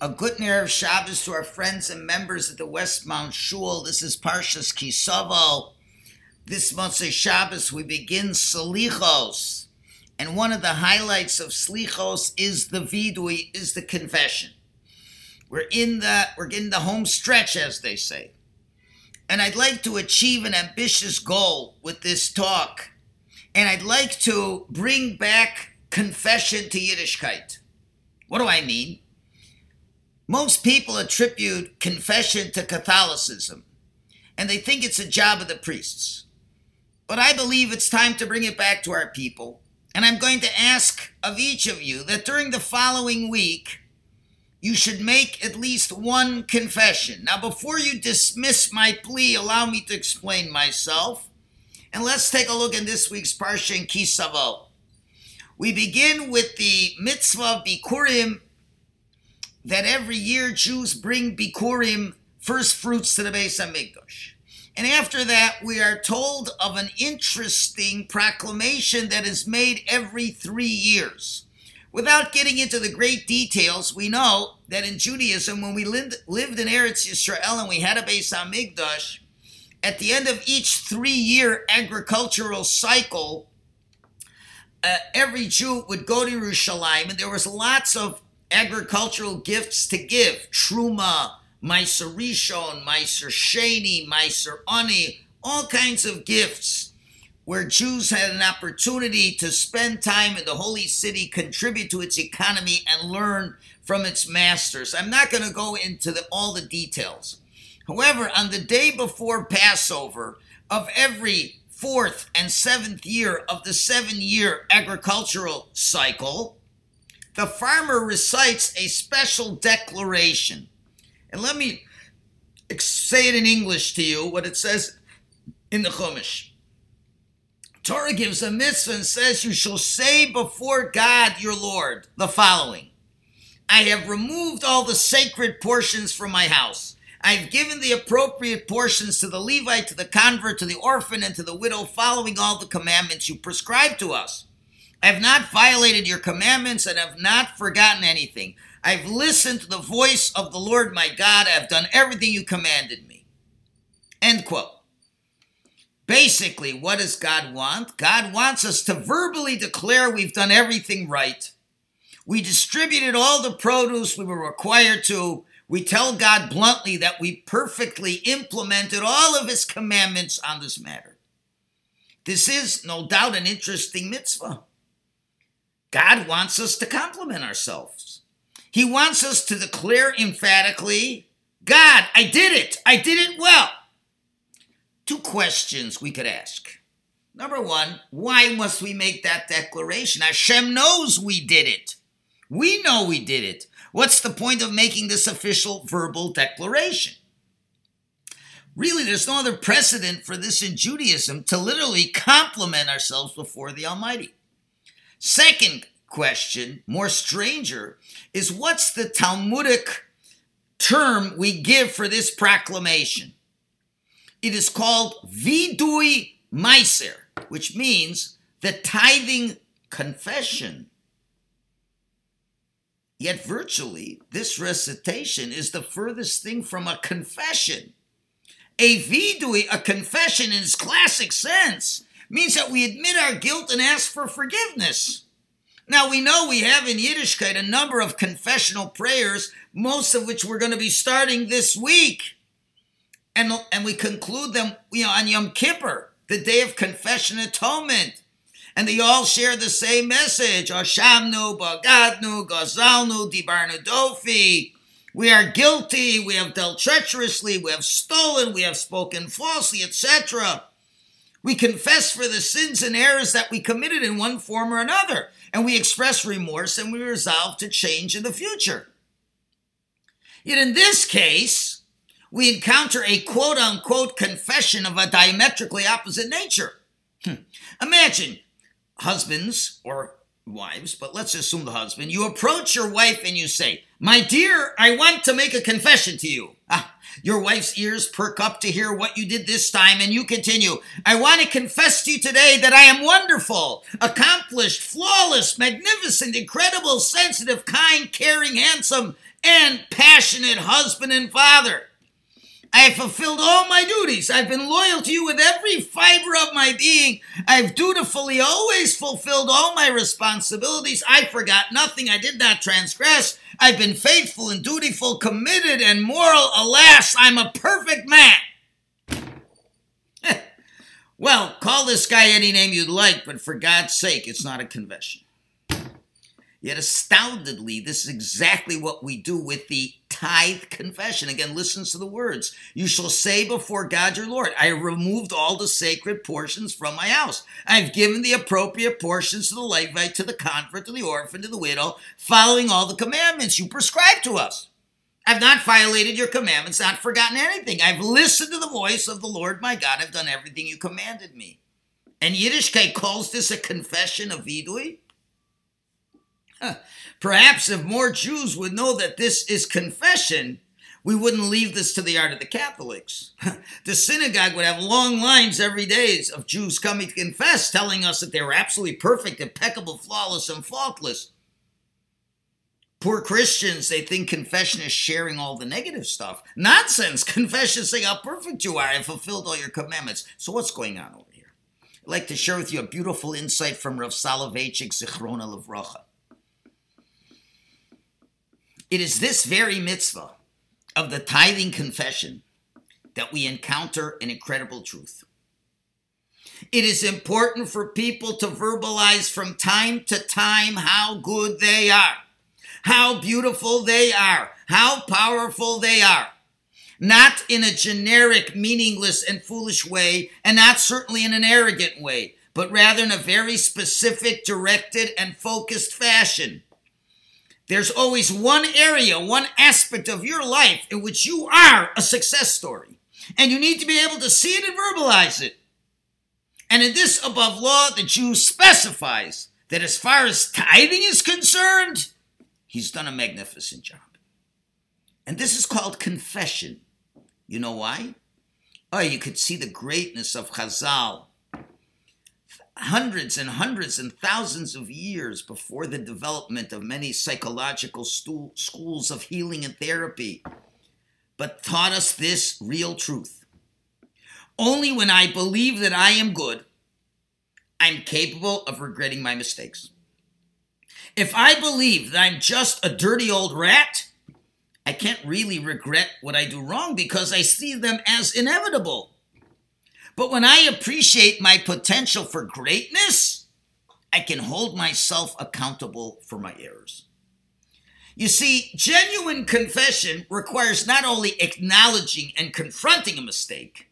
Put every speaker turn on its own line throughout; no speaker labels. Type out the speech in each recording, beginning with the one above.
A good Erev Shabbos to our friends and members at the Westmount Shul. This is Parshas Ki Savo. This Motzei Shabbos we begin Salichos. And one of the highlights of Slichos is the Vidui, is the confession. We're in the we're in the home stretch, as they say. And I'd like to achieve an ambitious goal with this talk. And I'd like to bring back confession to Yiddishkeit. What do I mean? Most people attribute confession to Catholicism, and they think it's a job of the priests. But I believe it's time to bring it back to our people. And I'm going to ask of each of you that during the following week, you should make at least one confession. Now, before you dismiss my plea, allow me to explain myself. And let's take a look in this week's Parsha in Ki Savo. We begin with the mitzvah of Bikurim that every year Jews bring Bikurim, first fruits, to the Beis Hamikdash. And after that, we are told of an interesting proclamation that is made every three years. Without getting into the great details, we know that in Judaism, when we lived, lived in Eretz Yisrael and we had a Beis Hamikdash, at the end of each three-year agricultural cycle, uh, every Jew would go to Yerushalayim, and there was lots of agricultural gifts to give. Truma, Meiser Rishon, Meiser Sheni, Meiser Ani, all kinds of gifts where Jews had an opportunity to spend time in the holy city, contribute to its economy, and learn from its masters. I'm not going to go into the, all the details. However, on the day before Passover of every fourth and seventh year of the seven year agricultural cycle, the farmer recites a special declaration. And let me say it in English to you, what it says in the Chumash. Torah gives a mitzvah and says, You shall say before God your Lord the following I have removed all the sacred portions from my house. I've given the appropriate portions to the Levite, to the convert, to the orphan, and to the widow, following all the commandments you prescribe to us. I have not violated your commandments and have not forgotten anything. I've listened to the voice of the Lord my God. I have done everything you commanded me. End quote. Basically, what does God want? God wants us to verbally declare we've done everything right. We distributed all the produce we were required to. We tell God bluntly that we perfectly implemented all of his commandments on this matter. This is no doubt an interesting mitzvah. God wants us to compliment ourselves. He wants us to declare emphatically, God, I did it. I did it well. Two questions we could ask. Number one, why must we make that declaration? Hashem knows we did it. We know we did it. What's the point of making this official verbal declaration? Really, there's no other precedent for this in Judaism to literally compliment ourselves before the Almighty. Second question, more stranger, is what's the Talmudic term we give for this proclamation? It is called vidui meiser, which means the tithing confession. Yet virtually, this recitation is the furthest thing from a confession. A vidui, a confession in its classic sense, means that we admit our guilt and ask for forgiveness. Now we know we have in Yiddishkeit a number of confessional prayers, most of which we're going to be starting this week. And, and we conclude them you know, on Yom Kippur, the day of confession and atonement and they all share the same message. Oshamnu, Bagadnu, Gazalnu, Dibarnu Dofi. We are guilty, we have dealt treacherously, we have stolen, we have spoken falsely, etc. We confess for the sins and errors that we committed in one form or another, and we express remorse and we resolve to change in the future. Yet in this case, we encounter a quote unquote confession of a diametrically opposite nature. Hmm. Imagine husbands or wives, but let's assume the husband, you approach your wife and you say, My dear, I want to make a confession to you. Ah, your wife's ears perk up to hear what you did this time, and you continue, I want to confess to you today that I am wonderful, accomplished, flawless, magnificent, incredible, sensitive, kind, caring, handsome, and passionate husband and father. I have fulfilled all my duties. I've been loyal to you with every fiber of my being. I've dutifully always fulfilled all my responsibilities. I forgot nothing. I did not transgress. I've been faithful and dutiful, committed and moral. Alas, I'm a perfect man. well, call this guy any name you'd like, but for God's sake, it's not a confession. Yet astoundingly, this is exactly what we do with the tithe confession. Again, listens to the words. You shall say before God your Lord, I have removed all the sacred portions from my house. I've given the appropriate portions to the Levite, to the convert, to the orphan, to the widow, following all the commandments you prescribe to us. I've not violated your commandments, not forgotten anything. I've listened to the voice of the Lord my God. I've done everything you commanded me. And Yiddishkeit calls this a confession of vidui. Perhaps if more Jews would know that this is confession, we wouldn't leave this to the art of the Catholics. the synagogue would have long lines every day of Jews coming to confess, telling us that they were absolutely perfect, impeccable, flawless, and faultless. Poor Christians, they think confession is sharing all the negative stuff. Nonsense! Confession is saying how perfect you are and fulfilled all your commandments. So what's going on over here? I'd like to share with you a beautiful insight from Rav Soloveitchik Zichrona Levracha. It is this very mitzvah of the tithing confession that we encounter an incredible truth. It is important for people to verbalize from time to time how good they are, how beautiful they are, how powerful they are. Not in a generic, meaningless, and foolish way, and not certainly in an arrogant way, but rather in a very specific, directed, and focused fashion. There's always one area, one aspect of your life in which you are a success story. And you need to be able to see it and verbalize it. And in this above law, the Jew specifies that as far as tithing is concerned, he's done a magnificent job. And this is called confession. You know why? Oh, you could see the greatness of Chazal hundreds and hundreds and thousands of years before the development of many psychological schools of healing and therapy, but taught us this real truth. Only when I believe that I am good, I'm capable of regretting my mistakes. If I believe that I'm just a dirty old rat, I can't really regret what I do wrong because I see them as inevitable. But when I appreciate my potential for greatness, I can hold myself accountable for my errors. You see, genuine confession requires not only acknowledging and confronting a mistake,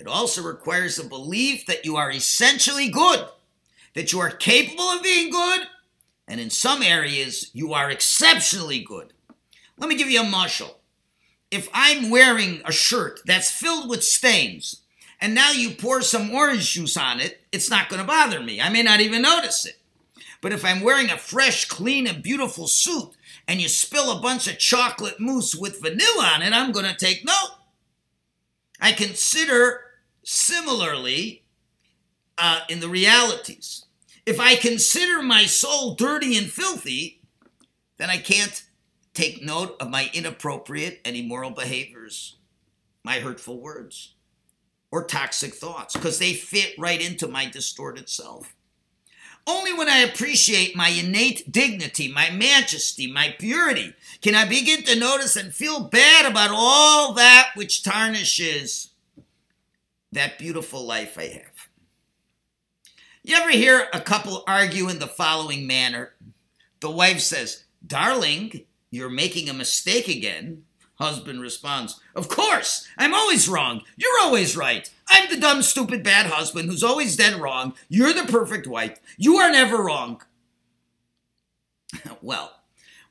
it also requires a belief that you are essentially good, that you are capable of being good, and in some areas, you are exceptionally good. Let me give you a mashal. If I'm wearing a shirt that's filled with stains, and now you pour some orange juice on it, it's not going to bother me. I may not even notice it. But if I'm wearing a fresh, clean, and beautiful suit and you spill a bunch of chocolate mousse with vanilla on it, I'm going to take note. I consider similarly uh, in the realities. If I consider my soul dirty and filthy, then I can't take note of my inappropriate and immoral behaviors, my hurtful words or toxic thoughts because they fit right into my distorted self. Only when I appreciate my innate dignity, my majesty, my purity, can I begin to notice and feel bad about all that which tarnishes that beautiful life I have. You ever hear a couple argue in the following manner? The wife says, Darling, you're making a mistake again. Husband responds, Of course! I'm always wrong. You're always right. I'm the dumb, stupid, bad husband who's always dead wrong. You're the perfect wife. You are never wrong. well,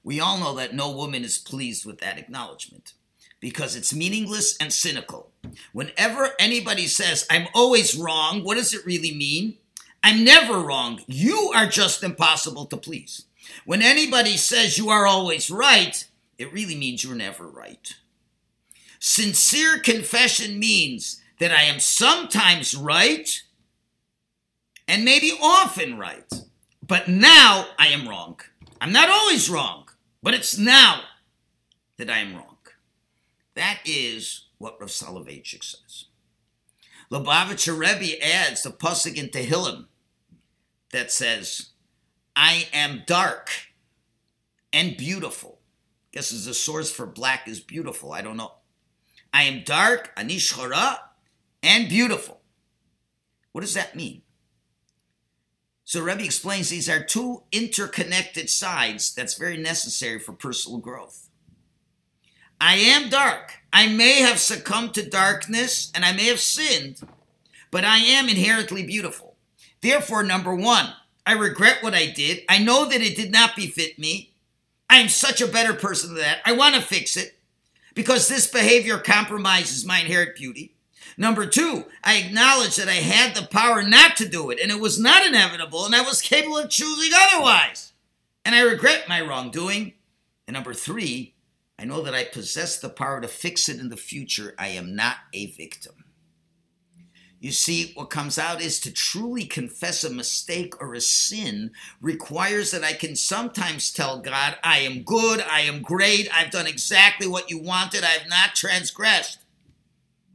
we all know that no woman is pleased with that acknowledgement because it's meaningless and cynical. Whenever anybody says, I'm always wrong, what does it really mean? I'm never wrong. You are just impossible to please. When anybody says you are always right, it really means you're never right. Sincere confession means that I am sometimes right and maybe often right, but now I am wrong. I'm not always wrong, but it's now. that I am wrong. That is what Rav Soloveitchik says. Lubavitcher Rebbe adds the pasuk in Tehillim that says, I am dark and beautiful. Guess is the source for black is beautiful. I don't know. I am dark, anishchara, and beautiful. What does that mean? So Rebbe explains these are two interconnected sides that's very necessary for personal growth. I am dark. I may have succumbed to darkness and I may have sinned, but I am inherently beautiful. Therefore, number one, I regret what I did. I know that it did not befit me. I am such a better person than that. I want to fix it because this behavior compromises my inherent beauty. Number two, I acknowledge that I had the power not to do it and it was not inevitable and I was capable of choosing otherwise. And I regret my wrongdoing. And number three, I know that I possess the power to fix it in the future. I am not a victim. You see, what comes out is to truly confess a mistake or a sin requires that I can sometimes tell God, I am good, I am great, I've done exactly what you wanted, I have not transgressed.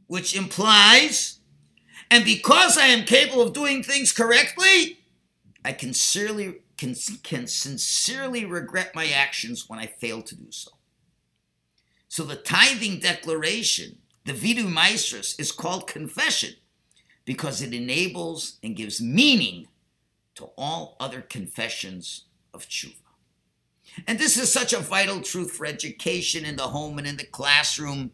Which implies, and because I am capable of doing things correctly, I can sincerely, can, can sincerely regret my actions when I fail to do so. So the tithing declaration, the Vidu Ma'asros, is called confession because it enables and gives meaning to all other confessions of tshuva. And this is such a vital truth for education in the home and in the classroom.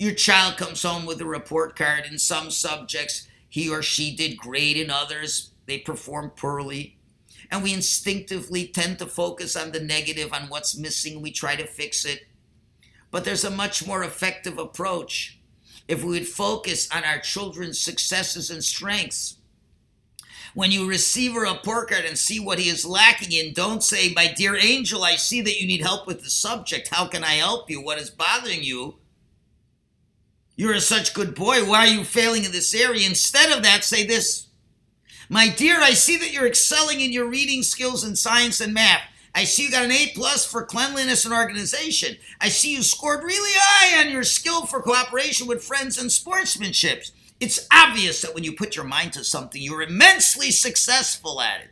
Your child comes home with a report card in some subjects. He or she did great in others. They performed poorly. And we instinctively tend to focus on the negative, on what's missing. We try to fix it. But there's a much more effective approach if we would focus on our children's successes and strengths. When you receive a report card and see what he is lacking in, don't say, My dear angel, I see that you need help with the subject. How can I help you? What is bothering you? You're a such good boy. Why are you failing in this area? Instead of that, say this My dear, I see that you're excelling in your reading skills in science and math. I see you got an A plus for cleanliness and organization. I see you scored really high on your skill for cooperation with friends and sportsmanship. It's obvious that when you put your mind to something, you're immensely successful at it.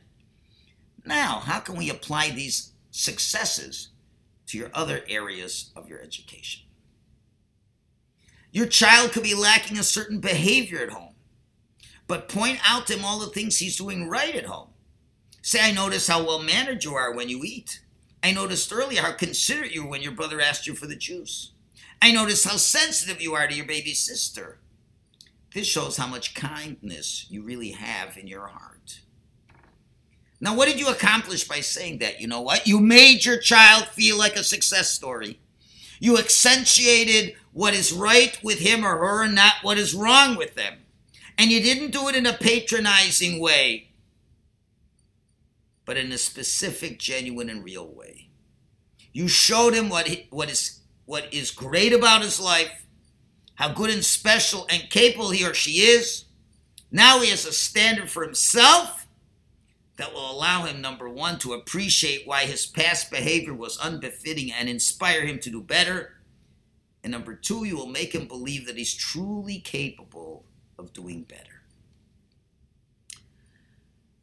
Now, how can we apply these successes to your other areas of your education? Your child could be lacking a certain behavior at home, but point out to him all the things he's doing right at home. Say, I notice how well mannered you are when you eat. I noticed earlier how considerate you were when your brother asked you for the juice. I noticed how sensitive you are to your baby sister. This shows how much kindness you really have in your heart. Now, what did you accomplish by saying that? You know what? You made your child feel like a success story. You accentuated what is right with him or her and not what is wrong with them. And you didn't do it in a patronizing way but in a specific, genuine, and real way. You showed him what, he, what, is, what is great about his life, how good and special and capable he or she is. Now he has a standard for himself that will allow him, number one, to appreciate why his past behavior was unbefitting and inspire him to do better. And number two, you will make him believe that he's truly capable of doing better.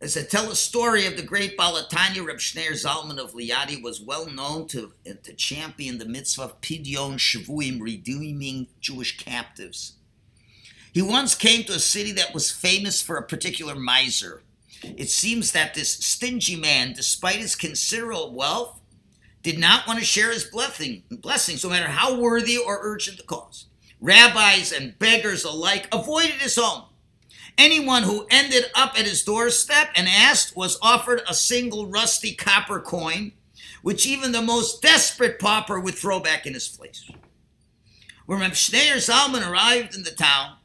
As I tell a story of the great Baal HaTanya, Reb Shneur Zalman of Liadi was well known to, to champion the mitzvah of Pidyon Shavuim, redeeming Jewish captives. He once came to a city that was famous for a particular miser. It seems that this stingy man, despite his considerable wealth, did not want to share his blessing, blessings, no matter how worthy or urgent the cause. Rabbis and beggars alike avoided his home Anyone who ended up at his doorstep and asked was offered a single rusty copper coin, which even the most desperate pauper would throw back in his place. When Reb Zalman arrived in the town,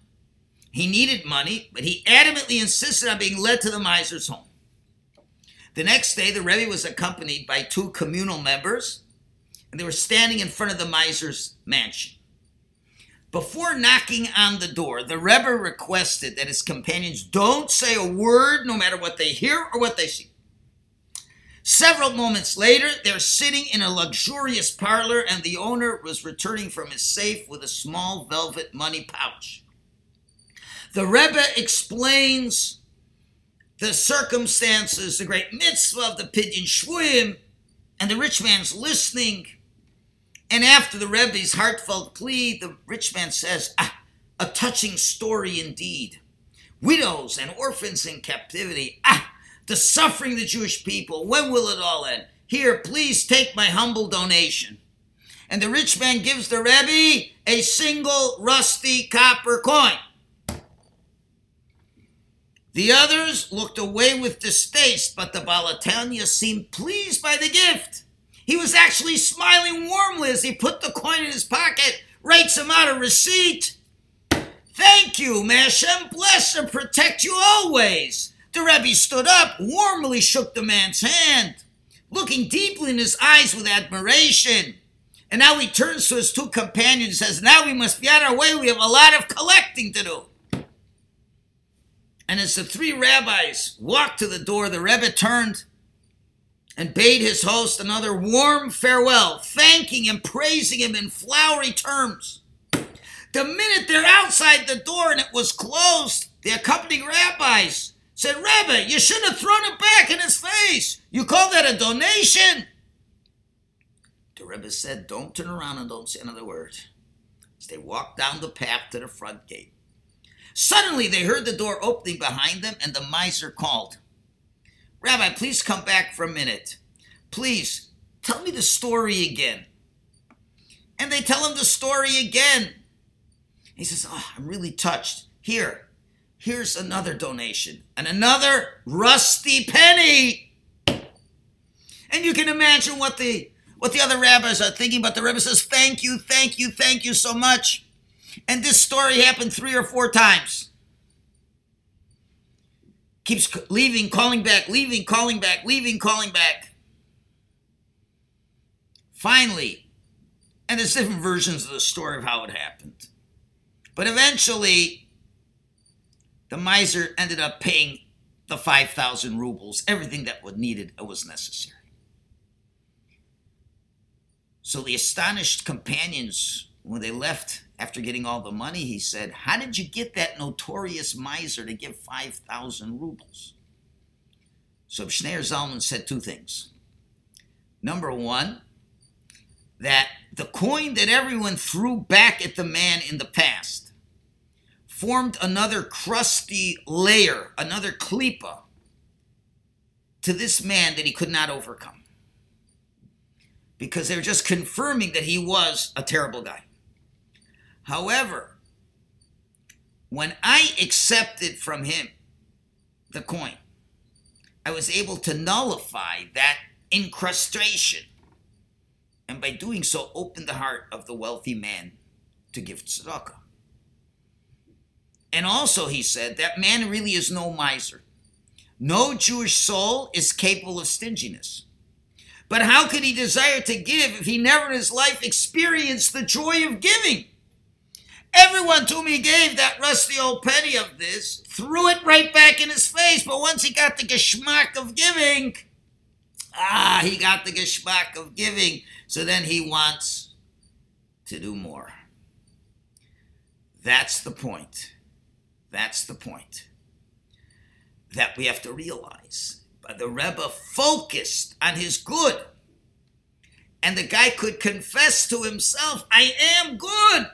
he needed money, but he adamantly insisted on being led to the miser's home. The next day, the Rebbe was accompanied by two communal members, and they were standing in front of the miser's mansion. Before knocking on the door, the Rebbe requested that his companions don't say a word no matter what they hear or what they see. Several moments later, they're sitting in a luxurious parlor, and the owner was returning from his safe with a small velvet money pouch. The Rebbe explains the circumstances, the great mitzvah of the Pidyon Shvuyim, and the rich man's listening. And after the Rebbe's heartfelt plea, the rich man says, ah, a touching story indeed. Widows and orphans in captivity. Ah, the suffering of the Jewish people. When will it all end? Here, please take my humble donation. And the rich man gives the Rebbe a single rusty copper coin. The others looked away with distaste, but the Baal HaTanya seemed pleased by the gift. He was actually smiling warmly as he put the coin in his pocket, writes him out a receipt. Thank you, may Hashem bless and protect you always. The Rebbe stood up, warmly shook the man's hand, looking deeply in his eyes with admiration. And now he turns to his two companions and says, Now we must be on our way. We have a lot of collecting to do. And as the three rabbis walked to the door, the Rebbe turned and bade his host another warm farewell, thanking and praising him in flowery terms. The minute they're outside the door and it was closed, the accompanying rabbis said, Rebbe, you shouldn't have thrown it back in his face. You call that a donation? The Rebbe said, Don't turn around and don't say another word. As they walked down the path to the front gate. Suddenly they heard the door opening behind them and the miser called, Rabbi, please come back for a minute. Please, tell me the story again. And they tell him the story again. He says, Oh, I'm really touched. Here, here's another donation and another rusty penny. And you can imagine what the what the other rabbis are thinking, but the Rebbe says, Thank you, thank you, thank you so much. And this story happened three or four times. Keeps leaving, calling back, leaving, calling back, leaving, calling back. Finally, and there's different versions of the story of how it happened. But eventually, the miser ended up paying the 5,000 rubles, everything that was needed was necessary. So the astonished companions, when they left after getting all the money, he said, How did you get that notorious miser to give 5,000 rubles? So Schneur Zalman said two things. Number one, that the coin that everyone threw back at the man in the past formed another crusty layer, another klipa to this man that he could not overcome. Because they were just confirming that he was a terrible guy. However, when I accepted from him the coin, I was able to nullify that incrustation. And by doing so, open the heart of the wealthy man to give tzedakah. And also, he said, that man really is no miser. No Jewish soul is capable of stinginess. But how could he desire to give if he never in his life experienced the joy of giving? Everyone to whom he gave that rusty old penny of this threw it right back in his face. But once he got the geschmack of giving, ah, he got the geschmack of giving. So then he wants to do more. That's the point. That's the point that we have to realize. But the Rebbe focused on his good. And the guy could confess to himself, I am good.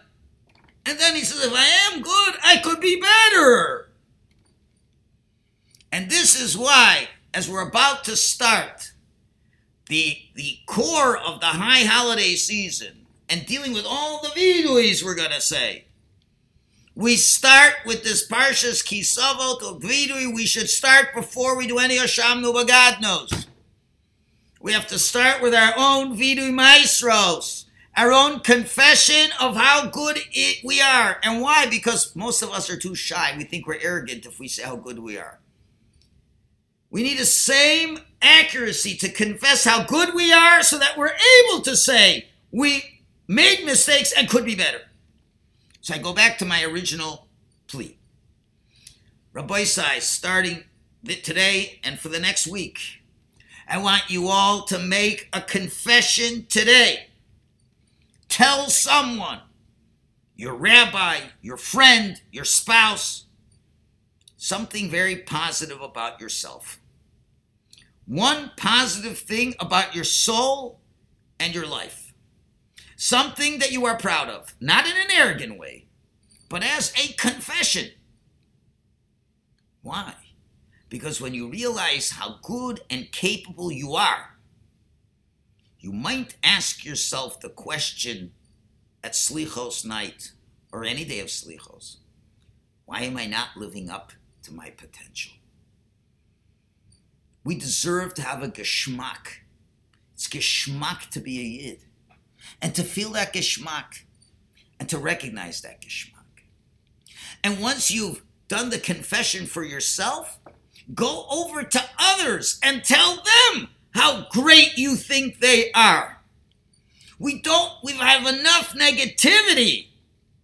And then he says, if I am good, I could be better. And this is why, as we're about to start the, the core of the high holiday season and dealing with all the viduis we're going to say, we start with this Parshas Ki Savo to Vidui. We should start before we do any Hasham Nubagadnos. We have to start with our own Vidui Ma'asros our own confession of how good it, we are. And why? Because most of us are too shy. We think we're arrogant if we say how good we are. We need the same accuracy to confess how good we are so that we're able to say we made mistakes and could be better. So I go back to my original plea. Rabbi Sai, starting today and for the next week, I want you all to make a confession today. Tell someone, your rabbi, your friend, your spouse, something very positive about yourself. One positive thing about your soul and your life. Something that you are proud of, not in an arrogant way, but as a confession. Why? Because when you realize how good and capable you are, you might ask yourself the question at Slichos night or any day of Slichos why am I not living up to my potential? We deserve to have a geschmack. It's geschmack to be a yid. And to feel that geschmack and to recognize that geschmack. And once you've done the confession for yourself, go over to others and tell them how great you think they are. We don't, we have enough negativity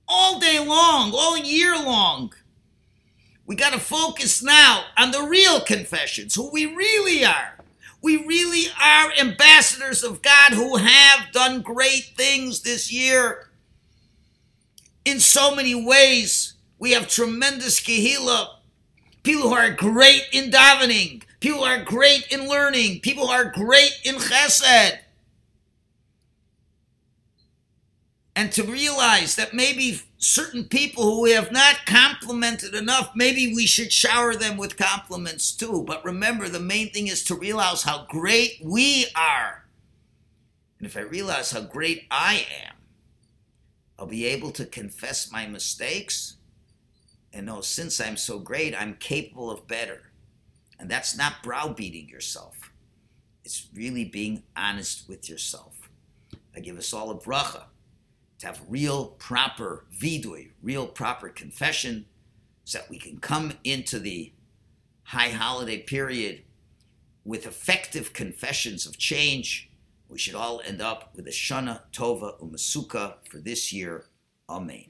all day long, all year long. We got to focus now on the real confessions, who we really are. We really are ambassadors of God who have done great things this year in so many ways. We have tremendous kehillah, people who are great in davening, people are great in learning, people are great in chesed. And to realize that maybe certain people who we have not complimented enough, maybe we should shower them with compliments too. But remember, the main thing is to realize how great we are. And if I realize how great I am, I'll be able to confess my mistakes and know since I'm so great, I'm capable of better. And that's not browbeating yourself. It's really being honest with yourself. I give us all a bracha to have real proper vidui, real proper confession, so that we can come into the high holiday period with effective confessions of change. We should all end up with a Shana Tova Umasuka for this year. Amen.